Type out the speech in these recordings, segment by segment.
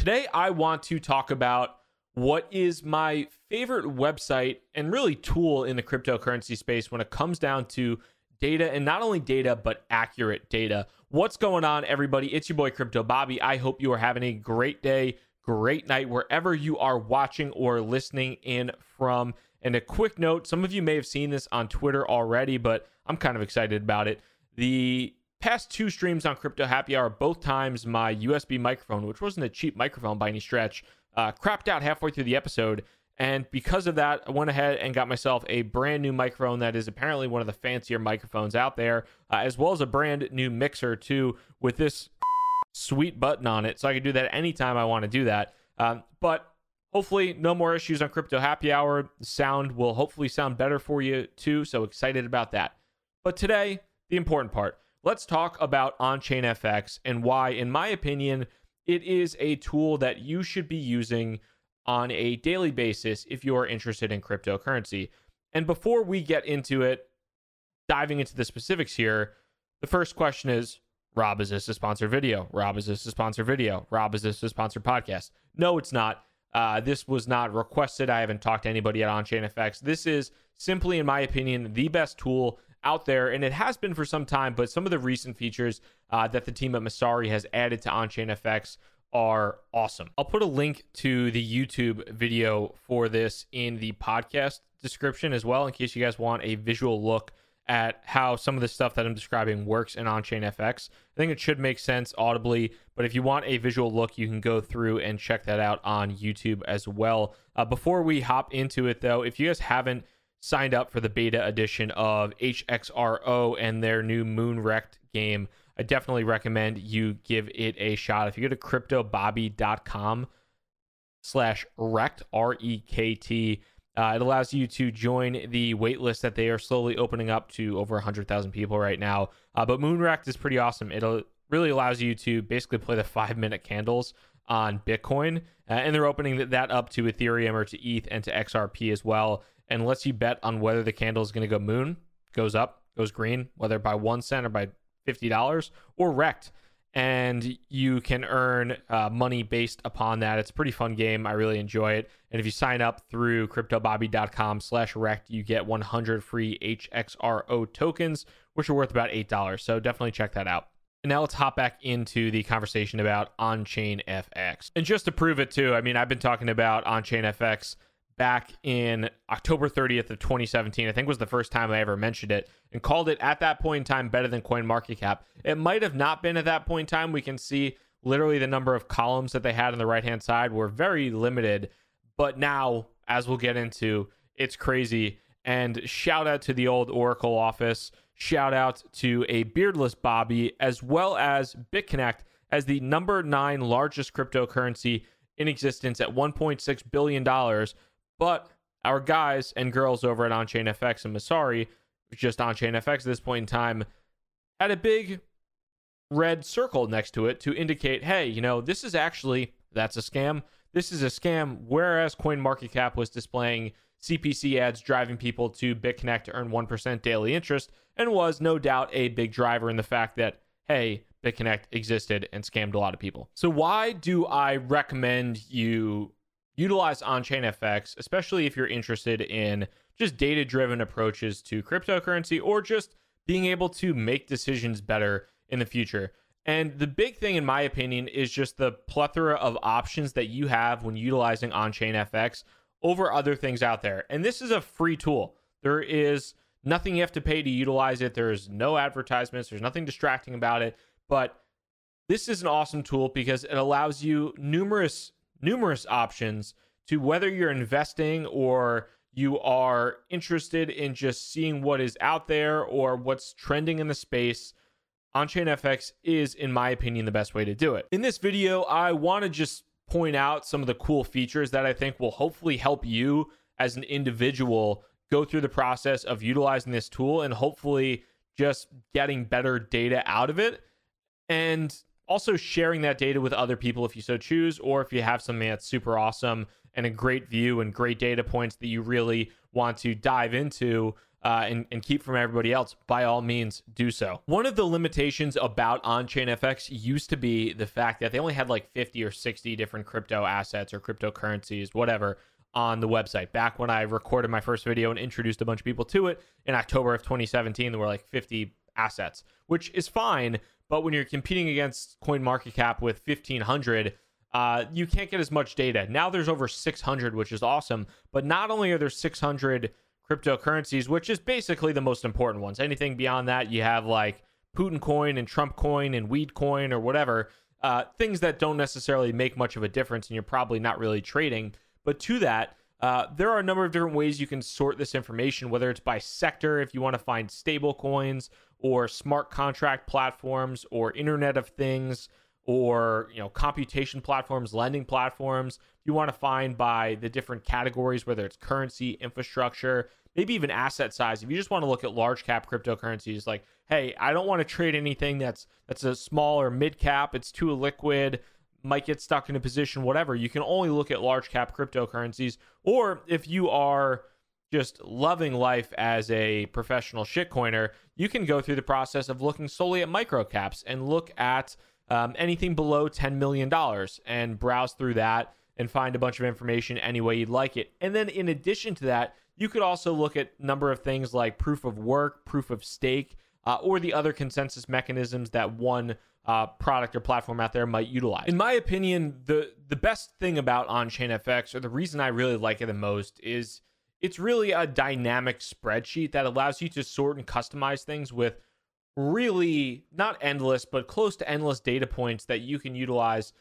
Today, I want to talk about what is my favorite website and really tool in the cryptocurrency space when it comes down to data and not only data, but accurate data. What's going on, everybody? It's your boy Crypto Bobby. I hope you are having a great day, great night, wherever you are watching or listening in from. And a quick note some of you may have seen this on Twitter already, but I'm kind of excited about it. The past two streams on Crypto Happy Hour, both times my USB microphone, which wasn't a cheap microphone by any stretch, uh, crapped out halfway through the episode. And because of that, I went ahead and got myself a brand new microphone that is apparently one of the fancier microphones out there, uh, as well as a brand new mixer, too, with this sweet button on it. So I can do that anytime I want to do that. Um, but hopefully, no more issues on Crypto Happy Hour. The sound will hopefully sound better for you, too. So excited about that. But today, the important part let's talk about Onchain FX and why, in my opinion, it is a tool that you should be using on a daily basis if you're interested in cryptocurrency. And before we get into it, diving into the specifics here, the first question is Rob, is this a sponsored video? Rob, is this a sponsored video? Rob, is this a sponsored podcast? No, it's not. Uh, this was not requested. I haven't talked to anybody at Onchain FX. This is simply, in my opinion, the best tool out there, and it has been for some time. But some of the recent features uh, that the team at Messari has added to Onchain FX are awesome. I'll put a link to the YouTube video for this in the podcast description as well, in case you guys want a visual look at how some of the stuff that I'm describing works in Onchain FX. I think it should make sense audibly, but if you want a visual look, you can go through and check that out on YouTube as well. Uh, before we hop into it, though, if you guys haven't signed up for the beta edition of HXRO and their new Moonrekt game, I definitely recommend you give it a shot. If you go to cryptobobby.com slash rekt, R-E-K-T, uh, it allows you to join the waitlist that they are slowly opening up to over 100,000 people right now. Uh, but Moonrekt is pretty awesome. It really allows you to basically play the five minute candles on Bitcoin. Uh, and they're opening that up to Ethereum or to ETH and to XRP as well and lets you bet on whether the candle is going to go moon, goes up, goes green, whether by one cent or by $50 or wrecked. And you can earn uh, money based upon that. It's a pretty fun game. I really enjoy it. And if you sign up through cryptobobby.com slash rekt, you get 100 free HXRO tokens, which are worth about $8. So definitely check that out. And now let's hop back into the conversation about on-chain FX. And just to prove it too, I mean, I've been talking about on-chain FX back in October 30th of 2017. I think was the first time I ever mentioned it and called it at that point in time better than Coin Market Cap. It might have not been at that point in time. We can see literally the number of columns that they had on the right hand side were very limited, but now as we'll get into, it's crazy. And shout out to the old Oracle office. Shout out to a beardless Bobby as well as BitConnect as the number 9 largest cryptocurrency in existence at 1.6 billion dollars but our guys and girls over at Onchain FX and Messari, just Onchain FX at this point in time, had a big red circle next to it to indicate, hey, you know, this is actually that's a scam. This is a scam. Whereas CoinMarketCap was displaying CPC ads driving people to BitConnect to earn 1% daily interest and was no doubt a big driver in the fact that, hey, BitConnect existed and scammed a lot of people. So, why do I recommend you utilize on-chain FX, especially if you're interested in just data-driven approaches to cryptocurrency or just being able to make decisions better in the future. And the big thing, in my opinion, is just the plethora of options that you have when utilizing on-chain FX over other things out there. And this is a free tool. There is nothing you have to pay to utilize it. There's no advertisements. There's nothing distracting about it. But this is an awesome tool because it allows you numerous numerous options to whether you're investing or you are interested in just seeing what is out there or what's trending in the space. Onchain FX is, in my opinion, the best way to do it. In this video, I want to just point out some of the cool features that I think will hopefully help you as an individual go through the process of utilizing this tool and hopefully just getting better data out of it. And also sharing that data with other people if you so choose, or if you have something that's super awesome and a great view and great data points that you really want to dive into, uh, and, and keep from everybody else, by all means, do so. One of the limitations about on chain OnChainFX used to be the fact that they only had like 50 or 60 different crypto assets or cryptocurrencies, whatever, on the website. Back when I recorded my first video and introduced a bunch of people to it in October of 2017, there were like 50 assets, which is fine. But when you're competing against CoinMarketCap with 1,500, uh, you can't get as much data. Now there's over 600, which is awesome. But not only are there 600 cryptocurrencies, which is basically the most important ones. Anything beyond that, you have like Putin coin and Trump coin and weed coin or whatever, uh, things that don't necessarily make much of a difference, and you're probably not really trading. But to that, uh, there are a number of different ways you can sort this information, whether it's by sector, if you want to find stable coins, or smart contract platforms, or Internet of Things, or you know computation platforms, lending platforms. You want to find by the different categories, whether it's currency, infrastructure, maybe even asset size. If you just want to look at large cap cryptocurrencies, like, hey, I don't want to trade anything that's that's a small or mid cap, it's too liquid, might get stuck in a position, whatever. You can only look at large cap cryptocurrencies. Or if you are just loving life as a professional shitcoiner, you can go through the process of looking solely at micro caps and look at um, anything below $10 million and browse through that and find a bunch of information any way you'd like it. And then in addition to that, you could also look at number of things like proof of work, proof of stake, uh, or the other consensus mechanisms that one uh, product or platform out there might utilize. In my opinion, the the best thing about OnChainFX, or the reason I really like it the most, is it's really a dynamic spreadsheet that allows you to sort and customize things with really not endless, but close to endless data points that you can utilize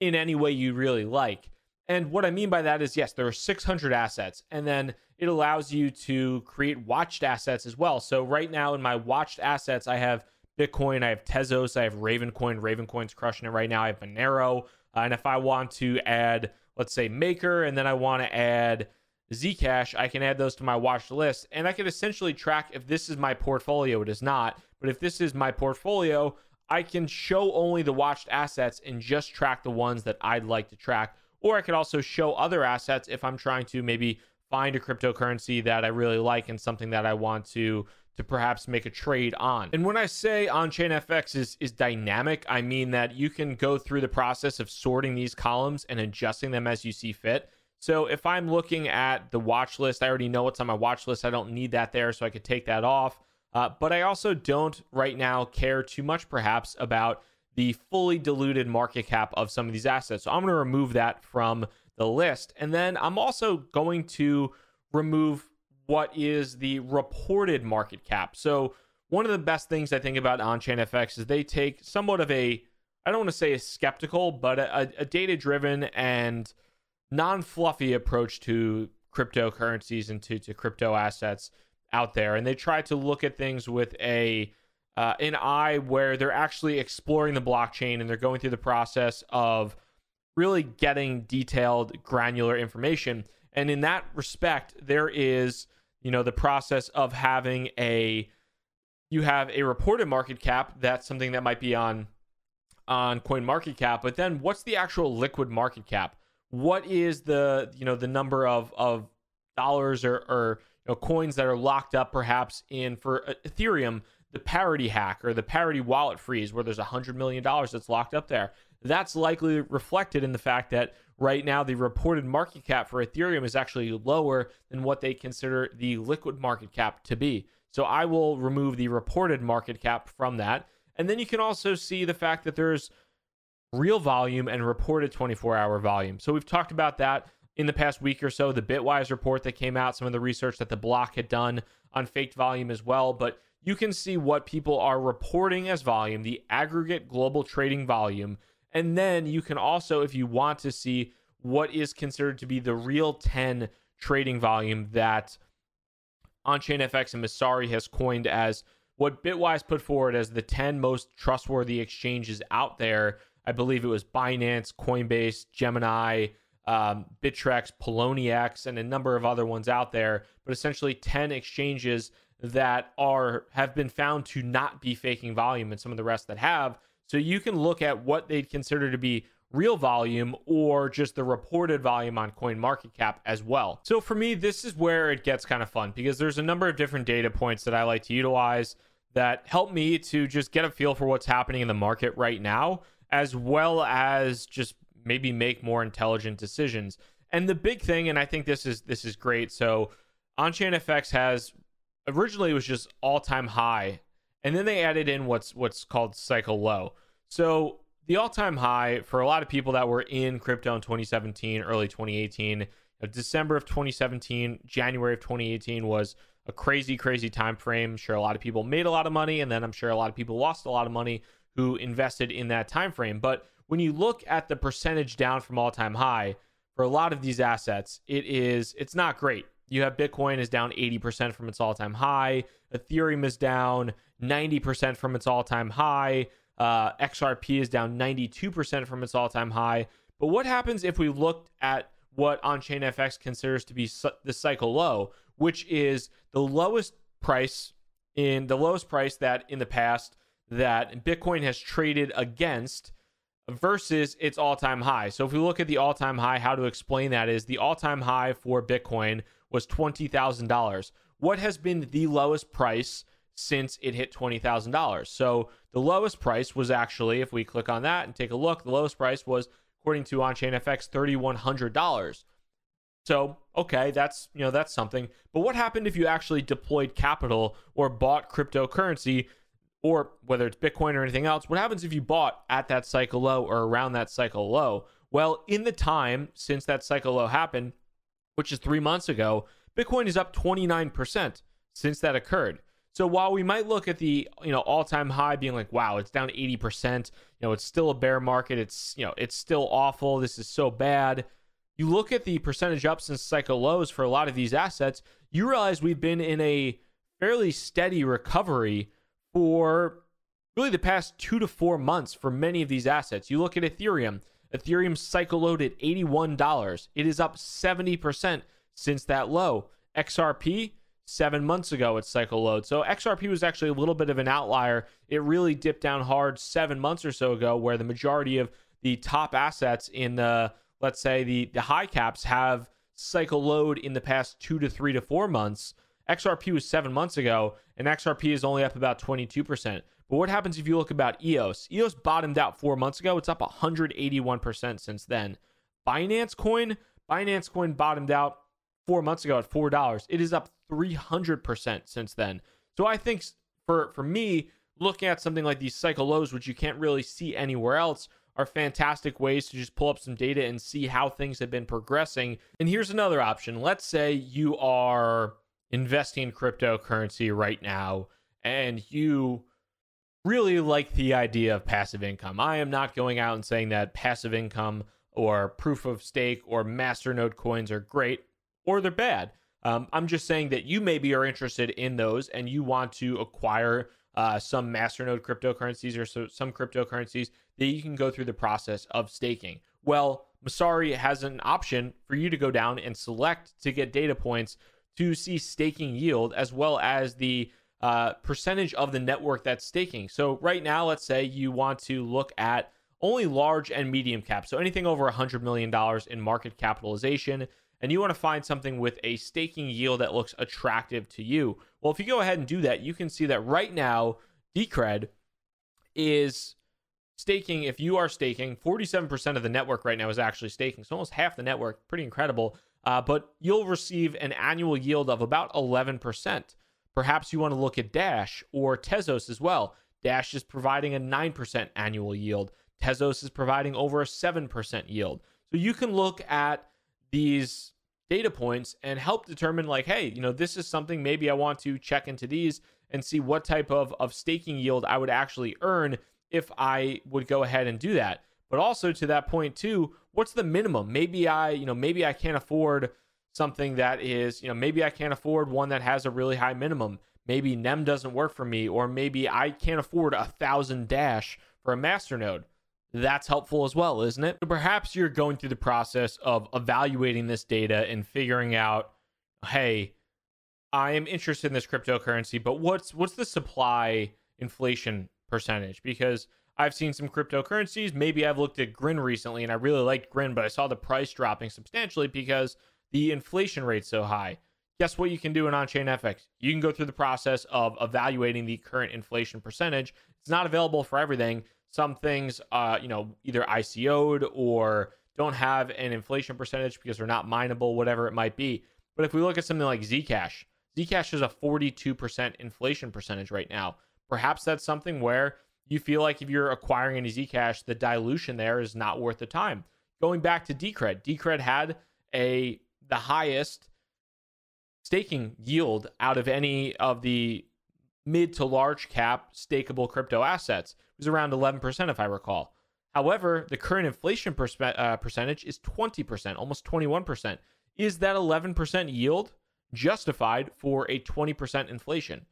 in any way you really like. And what I mean by that is, yes, there are 600 assets, and then it allows you to create watched assets as well. So right now in my watched assets, I have Bitcoin, I have Tezos, I have Ravencoin. Ravencoin's crushing it right now. I have Monero, uh, and if I want to add, let's say Maker, and then I want to add Zcash, I can add those to my watch list, and I can essentially track if this is my portfolio. It is not, but if this is my portfolio, I can show only the watched assets and just track the ones that I'd like to track. Or I could also show other assets if I'm trying to maybe find a cryptocurrency that I really like and something that I want to to perhaps make a trade on. And when I say on-chain FX is is dynamic, I mean that you can go through the process of sorting these columns and adjusting them as you see fit. So if I'm looking at the watch list, I already know what's on my watch list. I don't need that there, so I could take that off. Uh, but I also don't right now care too much, perhaps, about the fully diluted market cap of some of these assets. So I'm going to remove that from the list. And then I'm also going to remove what is the reported market cap. So one of the best things I think about OnChainFX is they take somewhat of a, I don't want to say a skeptical, but a, a data driven and non fluffy approach to cryptocurrencies and to, to crypto assets out there. And they try to look at things with a, uh, an eye where they're actually exploring the blockchain and they're going through the process of really getting detailed, granular information. And in that respect, there is, you know, the process of having a you have a reported market cap. That's something that might be on on coin market cap, but then what's the actual liquid market cap? What is the, you know, the number of of dollars or, or you know, coins that are locked up perhaps in for Ethereum, the parity hack or the parity wallet freeze where there's a hundred million dollars that's locked up there that's likely reflected in the fact that right now the reported market cap for Ethereum is actually lower than what they consider the liquid market cap to be. So I will remove the reported market cap from that. And then you can also see the fact that there's real volume and reported 24 hour volume. So we've talked about that in the past week or so, the Bitwise report that came out, some of the research that the block had done on faked volume as well. But you can see what people are reporting as volume, the aggregate global trading volume and then you can also, if you want to see what is considered to be the real 10 trading volume that OnChainFX and Messari has coined as what Bitwise put forward as the 10 most trustworthy exchanges out there. I believe it was Binance, Coinbase, Gemini, um, Bittrex, Poloniex, and a number of other ones out there. But essentially, 10 exchanges that are have been found to not be faking volume, and some of the rest that have. So you can look at what they'd consider to be real volume or just the reported volume on CoinMarketCap as well. So for me, this is where it gets kind of fun because there's a number of different data points that I like to utilize that help me to just get a feel for what's happening in the market right now, as well as just maybe make more intelligent decisions. And the big thing, and I think this is this is great. So Onchain FX has originally was just all-time high, and then they added in what's what's called cycle low. So the all-time high for a lot of people that were in crypto in 2017, early 2018, uh, December of 2017, January of 2018 was a crazy, crazy time frame. I'm sure a lot of people made a lot of money, and then I'm sure a lot of people lost a lot of money who invested in that time frame. But when you look at the percentage down from all-time high for a lot of these assets, it is it's not great. You have Bitcoin is down 80% from its all-time high. Ethereum is down 90% from its all-time high. Uh, XRP is down 92% from its all time high. But what happens if we looked at what Onchain FX considers to be the cycle low, which is the lowest price in the lowest price that in the past that Bitcoin has traded against versus its all-time high. So if we look at the all-time high, how to explain that is the all-time high for Bitcoin was $20,000. What has been the lowest price since it hit $20,000. So the lowest price was actually, if we click on that and take a look, the lowest price was, according to Onchain FX, $3,100. So, okay, that's, you know, that's something. But what happened if you actually deployed capital or bought cryptocurrency or whether it's Bitcoin or anything else? What happens if you bought at that cycle low or around that cycle low? Well, in the time since that cycle low happened, which is three months ago, Bitcoin is up 29% since that occurred. So while we might look at the you know all-time high being like wow it's down 80%, you know it's still a bear market, it's you know it's still awful, this is so bad. You look at the percentage up since cycle lows for a lot of these assets, you realize we've been in a fairly steady recovery for really the past 2 to 4 months for many of these assets. You look at Ethereum, Ethereum cycle load at $81. It is up 70% since that low. XRP seven months ago at cycle load. So XRP was actually a little bit of an outlier. It really dipped down hard seven months or so ago, where the majority of the top assets in the, let's say, the, the high caps have cycle load in the past two to three to four months. XRP was seven months ago, and XRP is only up about 22%. But what happens if you look about EOS? EOS bottomed out four months ago. It's up 181% since then. Binance Coin, Binance Coin bottomed out four months ago at $4. It is up 300% since then. So I think for for me, looking at something like these cycle lows, which you can't really see anywhere else, are fantastic ways to just pull up some data and see how things have been progressing. And here's another option. Let's say you are investing in cryptocurrency right now and you really like the idea of passive income. I am not going out and saying that passive income or proof of stake or masternode coins are great or they're bad. Um, I'm just saying that you maybe are interested in those and you want to acquire uh, some masternode cryptocurrencies or so, some cryptocurrencies that you can go through the process of staking. Well, Messari has an option for you to go down and select to get data points to see staking yield as well as the uh, percentage of the network that's staking. So right now, let's say you want to look at only large and medium cap. So anything over $100 million in market capitalization and you want to find something with a staking yield that looks attractive to you. Well, if you go ahead and do that, you can see that right now, Decred is staking. If you are staking, 47% of the network right now is actually staking. So almost half the network, pretty incredible. Uh, but you'll receive an annual yield of about 11%. Perhaps you want to look at Dash or Tezos as well. Dash is providing a 9% annual yield. Tezos is providing over a 7% yield. So you can look at these data points and help determine like hey you know this is something maybe i want to check into these and see what type of, of staking yield i would actually earn if i would go ahead and do that but also to that point too what's the minimum maybe i you know maybe i can't afford something that is you know maybe i can't afford one that has a really high minimum maybe nem doesn't work for me or maybe i can't afford a thousand dash for a master node that's helpful as well, isn't it? Perhaps you're going through the process of evaluating this data and figuring out, hey, I am interested in this cryptocurrency, but what's what's the supply inflation percentage? Because I've seen some cryptocurrencies. Maybe I've looked at Grin recently and I really liked Grin, but I saw the price dropping substantially because the inflation rate's so high. Guess what you can do in on-chain FX? You can go through the process of evaluating the current inflation percentage. It's not available for everything. Some things, uh, you know, either ICO'd or don't have an inflation percentage because they're not mineable, whatever it might be. But if we look at something like Zcash, Zcash is a 42% inflation percentage right now. Perhaps that's something where you feel like if you're acquiring any Zcash, the dilution there is not worth the time. Going back to Decred, Decred had a the highest staking yield out of any of the mid to large cap stakeable crypto assets. It was around 11%, if I recall. However, the current inflation perspe- uh, percentage is 20%, almost 21%. Is that 11% yield justified for a 20% inflation?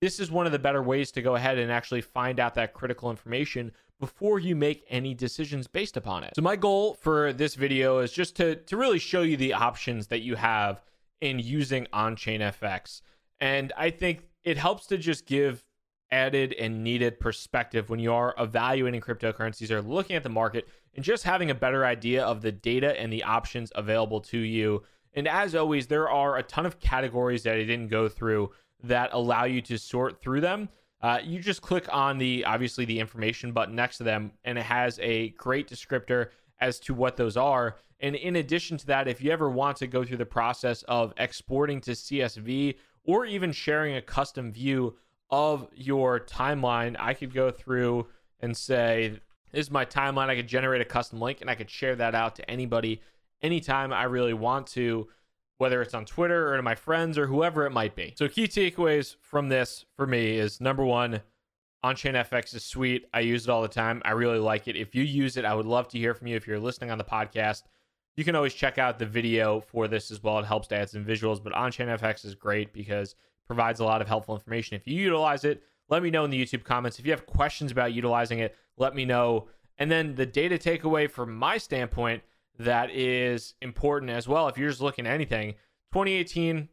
This is one of the better ways to go ahead and actually find out that critical information before you make any decisions based upon it. So my goal for this video is just to, to really show you the options that you have in using on-chain FX. And I think it helps to just give added and needed perspective when you are evaluating cryptocurrencies or looking at the market and just having a better idea of the data and the options available to you. And as always, there are a ton of categories that I didn't go through that allow you to sort through them. Uh, you just click on the obviously the information button next to them, and it has a great descriptor as to what those are. And in addition to that, if you ever want to go through the process of exporting to CSV or even sharing a custom view of your timeline, I could go through and say, This is my timeline. I could generate a custom link and I could share that out to anybody anytime I really want to, whether it's on Twitter or to my friends or whoever it might be. So, key takeaways from this for me is number one, on-chain FX is sweet. I use it all the time. I really like it. If you use it, I would love to hear from you. If you're listening on the podcast, you can always check out the video for this as well. It helps to add some visuals, but on-chain FX is great because it provides a lot of helpful information. If you utilize it, let me know in the YouTube comments. If you have questions about utilizing it, let me know. And then the data takeaway from my standpoint that is important as well. If you're just looking at anything, 2018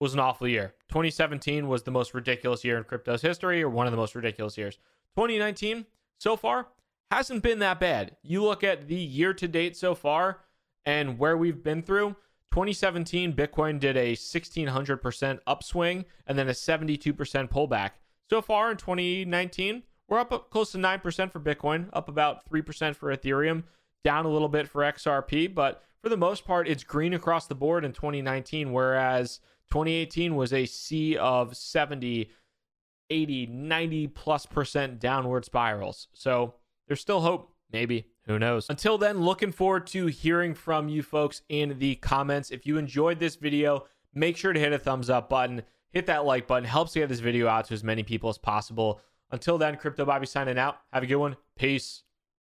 was an awful year. 2017 was the most ridiculous year in crypto's history, or one of the most ridiculous years. 2019 so far hasn't been that bad. You look at the year to date so far and where we've been through. 2017, Bitcoin did a 1600% upswing and then a 72% pullback. So far in 2019, we're up uh, close to 9% for Bitcoin, up about 3% for Ethereum, down a little bit for XRP, but for the most part, it's green across the board in 2019, whereas 2018 was a sea of 70, 80, 90 plus percent downward spirals. So there's still hope. Maybe. Who knows? Until then, looking forward to hearing from you folks in the comments. If you enjoyed this video, make sure to hit a thumbs up button, hit that like button. Helps get this video out to as many people as possible. Until then, Crypto Bobby signing out. Have a good one. Peace.